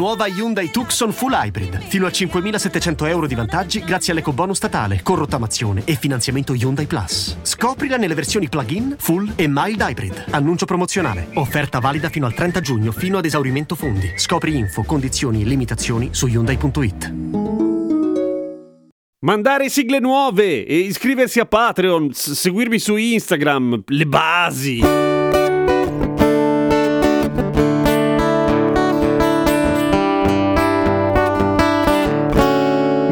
Nuova Hyundai Tucson Full Hybrid. Fino a 5.700 euro di vantaggi grazie all'ecobonus statale, con rottamazione e finanziamento Hyundai Plus. Scoprila nelle versioni plug-in, full e mild hybrid. Annuncio promozionale. Offerta valida fino al 30 giugno, fino ad esaurimento fondi. Scopri info, condizioni e limitazioni su Hyundai.it. Mandare sigle nuove e iscriversi a Patreon, s- seguirmi su Instagram, le basi.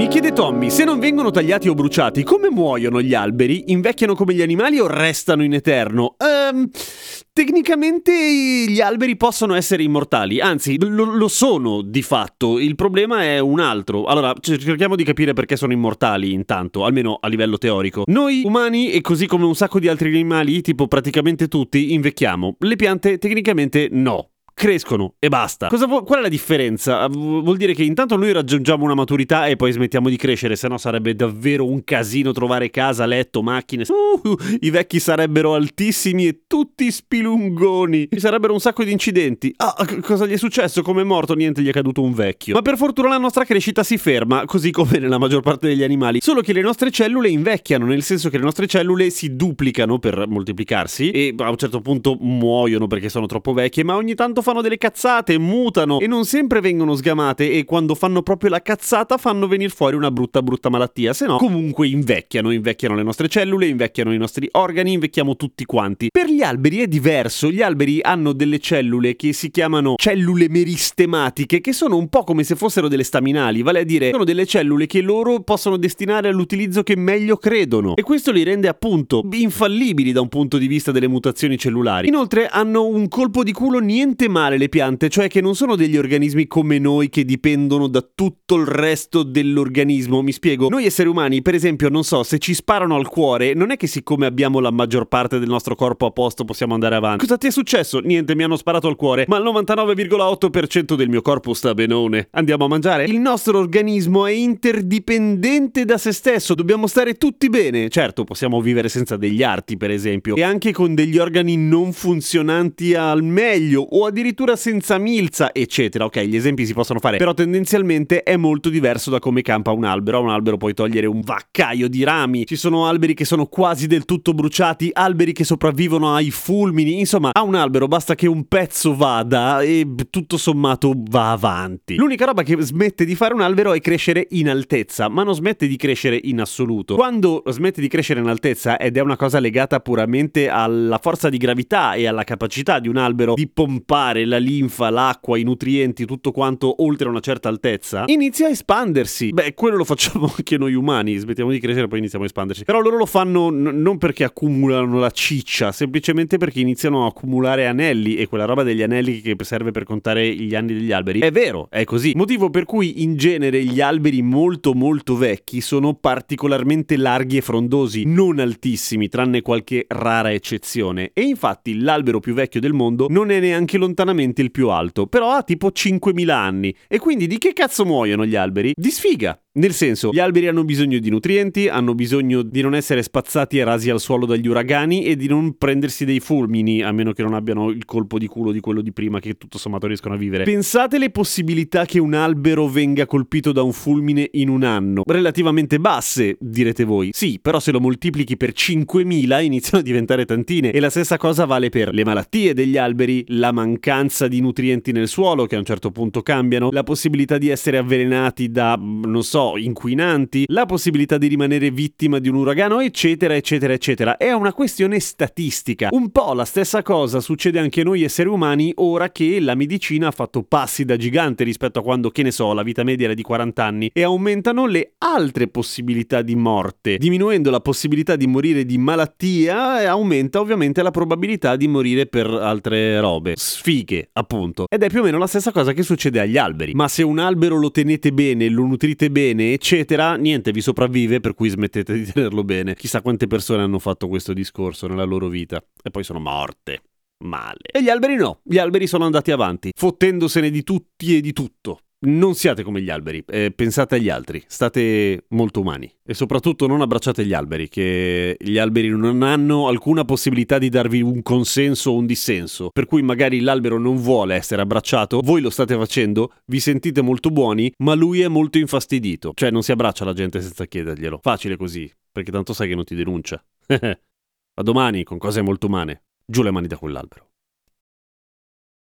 Chiede Tommy, se non vengono tagliati o bruciati, come muoiono gli alberi? Invecchiano come gli animali o restano in eterno? Ehm, tecnicamente gli alberi possono essere immortali, anzi lo, lo sono di fatto, il problema è un altro. Allora, cer- cerchiamo di capire perché sono immortali intanto, almeno a livello teorico. Noi umani, e così come un sacco di altri animali, tipo praticamente tutti, invecchiamo. Le piante tecnicamente no crescono e basta. Vu- qual è la differenza? Vu- Vuol dire che intanto noi raggiungiamo una maturità e poi smettiamo di crescere, se no sarebbe davvero un casino trovare casa, letto, macchine. Uh, I vecchi sarebbero altissimi e tutti spilungoni. Ci sarebbero un sacco di incidenti. Ah, c- cosa gli è successo? Come è morto? Niente, gli è caduto un vecchio. Ma per fortuna la nostra crescita si ferma, così come nella maggior parte degli animali. Solo che le nostre cellule invecchiano, nel senso che le nostre cellule si duplicano per moltiplicarsi e a un certo punto muoiono perché sono troppo vecchie, ma ogni tanto fanno delle cazzate, mutano e non sempre vengono sgamate e quando fanno proprio la cazzata fanno venire fuori una brutta brutta malattia, se no comunque invecchiano, invecchiano le nostre cellule, invecchiano i nostri organi, invecchiamo tutti quanti. Per gli alberi è diverso, gli alberi hanno delle cellule che si chiamano cellule meristematiche che sono un po' come se fossero delle staminali, vale a dire sono delle cellule che loro possono destinare all'utilizzo che meglio credono e questo li rende appunto infallibili da un punto di vista delle mutazioni cellulari. Inoltre hanno un colpo di culo niente male le piante, cioè che non sono degli organismi come noi che dipendono da tutto il resto dell'organismo. Mi spiego, noi esseri umani, per esempio, non so, se ci sparano al cuore, non è che siccome abbiamo la maggior parte del nostro corpo a posto possiamo andare avanti. Cosa ti è successo? Niente, mi hanno sparato al cuore, ma il 99,8% del mio corpo sta benone. Andiamo a mangiare? Il nostro organismo è interdipendente da se stesso, dobbiamo stare tutti bene. Certo, possiamo vivere senza degli arti, per esempio, e anche con degli organi non funzionanti al meglio o addirittura senza milza, eccetera. Ok, gli esempi si possono fare, però tendenzialmente è molto diverso da come campa un albero. A un albero puoi togliere un vaccaio di rami, ci sono alberi che sono quasi del tutto bruciati, alberi che sopravvivono ai fulmini, insomma, a un albero basta che un pezzo vada e tutto sommato va avanti. L'unica roba che smette di fare un albero è crescere in altezza, ma non smette di crescere in assoluto. Quando smette di crescere in altezza ed è una cosa legata puramente alla forza di gravità e alla capacità di un albero di pompare la linfa, l'acqua, i nutrienti, tutto quanto oltre una certa altezza, inizia a espandersi. Beh, quello lo facciamo anche noi umani, smettiamo di crescere e poi iniziamo a espandersi. Però loro lo fanno n- non perché accumulano la ciccia, semplicemente perché iniziano a accumulare anelli e quella roba degli anelli che serve per contare gli anni degli alberi. È vero, è così. Motivo per cui in genere gli alberi molto molto vecchi sono particolarmente larghi e frondosi, non altissimi, tranne qualche rara eccezione. E infatti l'albero più vecchio del mondo non è neanche lontanamente il più alto, però ha tipo 5.000 anni. E quindi di che cazzo muoiono gli alberi? Di sfiga. Nel senso, gli alberi hanno bisogno di nutrienti, hanno bisogno di non essere spazzati e rasi al suolo dagli uragani e di non prendersi dei fulmini, a meno che non abbiano il colpo di culo di quello di prima che tutto sommato riescono a vivere. Pensate le possibilità che un albero venga colpito da un fulmine in un anno? Relativamente basse, direte voi. Sì, però se lo moltiplichi per 5.000 iniziano a diventare tantine. E la stessa cosa vale per le malattie degli alberi, la mancanza di nutrienti nel suolo che a un certo punto cambiano, la possibilità di essere avvelenati da, non so, inquinanti, la possibilità di rimanere vittima di un uragano, eccetera, eccetera, eccetera. È una questione statistica. Un po' la stessa cosa succede anche a noi esseri umani ora che la medicina ha fatto passi da gigante rispetto a quando, che ne so, la vita media era di 40 anni e aumentano le altre possibilità di morte. Diminuendo la possibilità di morire di malattia, aumenta ovviamente la probabilità di morire per altre robe. Sfiga fighe, appunto. Ed è più o meno la stessa cosa che succede agli alberi. Ma se un albero lo tenete bene, lo nutrite bene, eccetera, niente, vi sopravvive, per cui smettete di tenerlo bene. Chissà quante persone hanno fatto questo discorso nella loro vita e poi sono morte. Male. E gli alberi no, gli alberi sono andati avanti, fottendosene di tutti e di tutto. Non siate come gli alberi, eh, pensate agli altri, state molto umani e soprattutto non abbracciate gli alberi, che gli alberi non hanno alcuna possibilità di darvi un consenso o un dissenso, per cui magari l'albero non vuole essere abbracciato, voi lo state facendo, vi sentite molto buoni, ma lui è molto infastidito, cioè non si abbraccia la gente senza chiederglielo, facile così, perché tanto sai che non ti denuncia. A domani con cose molto umane, giù le mani da quell'albero.